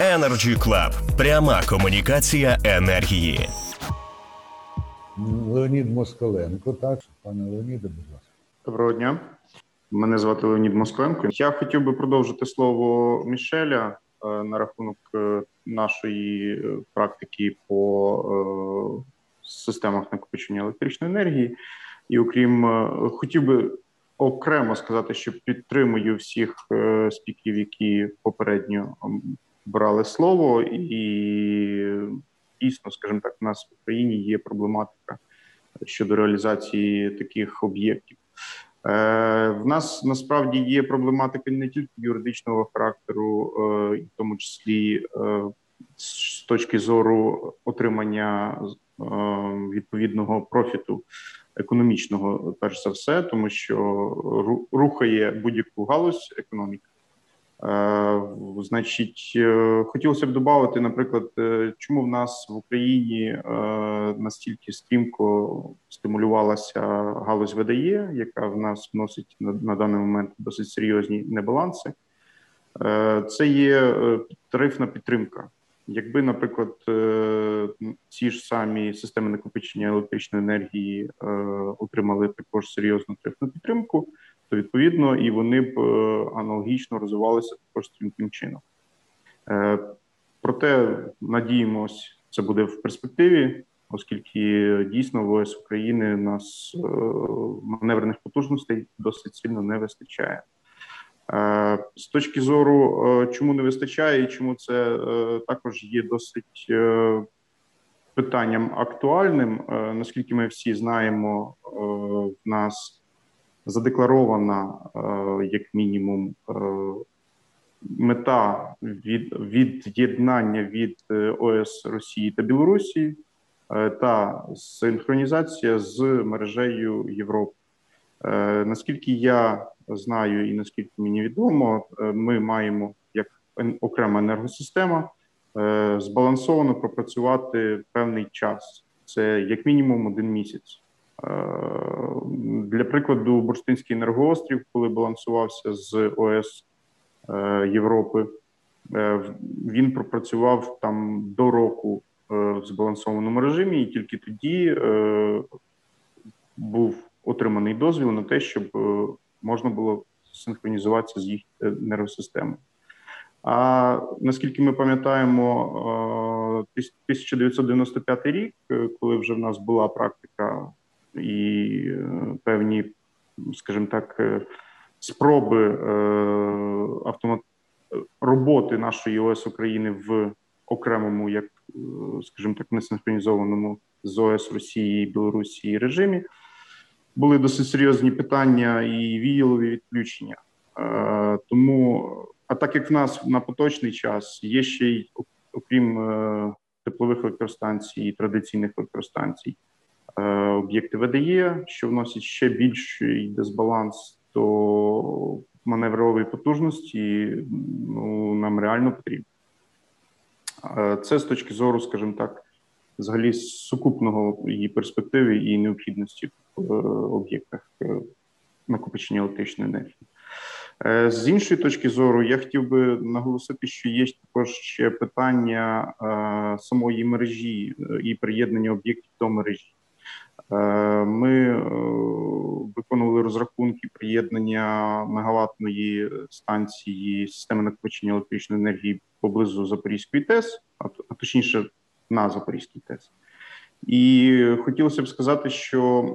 Energy Club. пряма комунікація енергії. Леонід Москаленко, так, пане Леоніде, будь ласка. Доброго дня. Мене звати Леонід Москаленко. Я хотів би продовжити слово Мішеля е, на рахунок е, нашої е, практики по системах накопичення електричної енергії. І окрім хотів би окремо сказати, що підтримую всіх спікерів, які попередньо брали слово, і дійсно, скажімо так, у нас в Україні є проблематика щодо реалізації таких об'єктів. Е, в нас насправді є проблематика не тільки юридичного характеру, е, в тому числі е, з точки зору отримання відповідного профіту економічного, перш за все, тому що рухає будь-яку галузь економіки. Е, значить, е, хотілося б додати, наприклад, е, чому в нас в Україні настільки стрімко стимулювалася галузь ВДЄ, яка в нас вносить на даний момент досить серйозні небаланси. Це є тарифна підтримка. Якби, наприклад, ці ж самі системи накопичення електричної енергії отримали також серйозну тарифну підтримку то відповідно і вони б е, аналогічно розвивалися також стрімким чином. Е, проте надіємось, це буде в перспективі, оскільки дійсно в ОС України нас е, маневрених потужностей досить сильно не вистачає. З точки зору, чому не вистачає, і чому це також є досить питанням актуальним, наскільки ми всі знаємо, в нас задекларована е, як мінімум е, мета від від'єднання від е, ОС Росії та Білорусі та синхронізація з мережею Європи. Наскільки я знаю, і наскільки мені відомо, ми маємо як окрема енергосистема збалансовано пропрацювати певний час. Це як мінімум один місяць. Для прикладу, Бурштинський енергоострів, коли балансувався з ОС е, Європи, е, він пропрацював там до року е, в збалансованому режимі, і тільки тоді був отриманий дозвіл на те, щоб можна було синхронізуватися з їх енергосистемою. А наскільки ми пам'ятаємо, 1995 рік, коли вже в нас була практика і е, певні, скажімо так, е, спроби е, автомат роботи нашої ОС України в окремому, як скажімо так, несинхронізованому з ОС Росії і Білорусі режимі. Були досить серйозні питання і віялові відключення. Тому, а так як в нас на поточний час є ще й окрім теплових електростанцій і традиційних електростанцій, об'єкти ВДЄ, що вносять ще більший дисбаланс, то маневрової потужності ну, нам реально потрібно. Е, це з точки зору, скажімо так, взагалі сукупного її перспективи і необхідності в е, об'єктах накопичення електричної енергії. З іншої точки зору, я хотів би наголосити, що є також ще питання самої мережі і приєднання об'єктів до мережі. Е, ми е, виконували розрахунки приєднання мегаватної станції системи накопичення електричної енергії поблизу Запорізької ТЕС, а точніше на Запорізькій ТЕС. І хотілося б сказати, що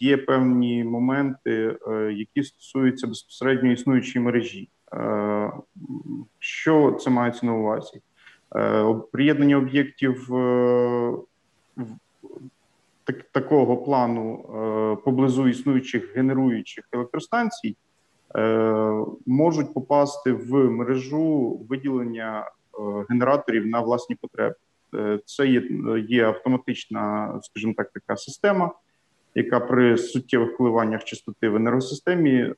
є певні моменти, е, які стосуються безпосередньо існуючої мережі. Що це мається на увазі? Приєднання об'єктів так, такого плану е, поблизу існуючих генеруючих електростанцій е, можуть попасти в мережу виділення е, генераторів на власні потреби. Е, це є, є автоматична, скажімо так, така система. Яка при суттєвих коливаннях частоти в енергосистемі е,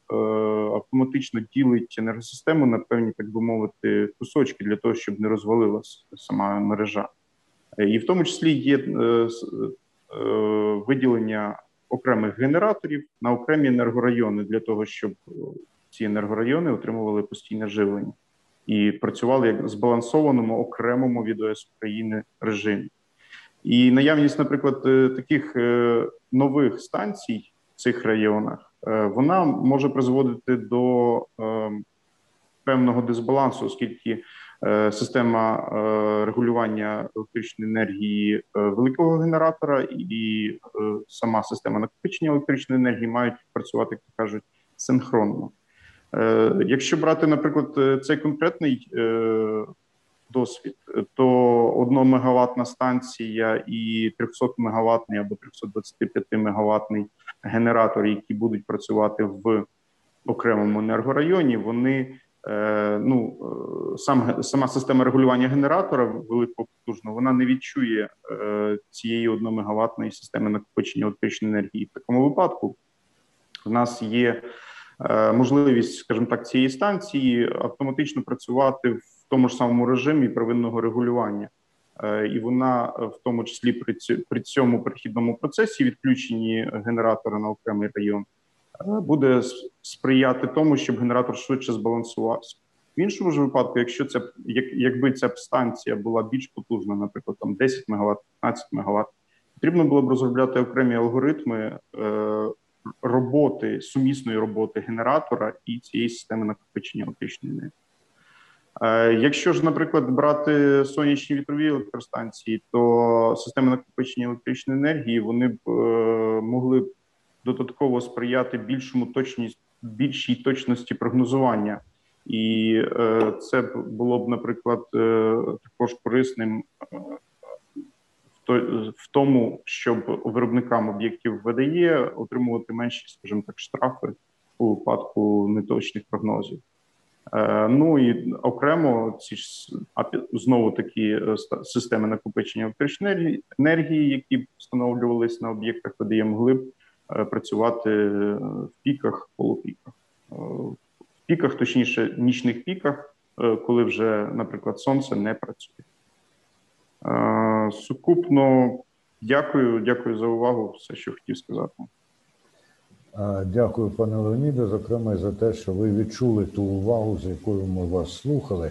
автоматично ділить енергосистему на певні, так би мовити, кусочки для того, щоб не розвалилася сама мережа, і в тому числі є Е, виділення окремих генераторів на окремі енергорайони для того, щоб ці енергорайони отримували постійне живлення. і працювали як збалансованому окремому від ОС України режимі. І наявність, наприклад, е, таких е, нових станцій в цих районах е, вона може призводити до певного дисбалансу, оскільки система регулювання електричної енергії великого генератора і сама система накопичення електричної енергії мають працювати, як кажуть, синхронно. Якщо брати, наприклад, цей конкретний досвід, то 1 мегаваттна станція і 300 мегаваттний або 325 мегаваттний генератор, які будуть працювати в окремому енергорайоні, вони е, ну е, сам сама система регулювання генератора великого потужного вона не відчує е, цієї 1 мегаваттної системи накопичення електричної енергії. В такому випадку в нас є можливість, скажімо так, цієї станції автоматично працювати в тому ж самому режимі первинного регулювання, е, і вона е, в тому числі при цьому перехідному процесі відключенні генератора на окремий район е, буде сприяти тому, щоб генератор швидше збалансувався. В іншому ж випадку, якщо це як, якби ця станція була більш потужна, наприклад, там 10 МВт, 15 МВт, потрібно було б розробляти окремі алгоритми е, роботи сумісної роботи генератора і цієї системи накопичення електричної енергії. Е, якщо ж, наприклад, брати сонячні вітрові електростанції, то системи накопичення електричної енергії вони б е, могли б додатково сприяти більшому точність, більшій точності прогнозування, і е, це було б, наприклад, також корисним в тому, щоб виробникам об'єктів ВДЄ отримувати менші, скажімо так, штрафи у випадку неточних прогнозів. Е, ну і окремо ці ж знову такі е, системи накопичення електричної енергії, які встановлювалися на об'єктах, ВДЄ, могли б е, працювати в піках, полупіках, в піках, точніше, нічних піках, коли вже, наприклад, сонце не працює. Сукупно дякую, дякую за увагу. Все, що хотів сказати. Дякую, пане Леоніде, зокрема за те, що ви відчули ту увагу, з якою ми вас слухали.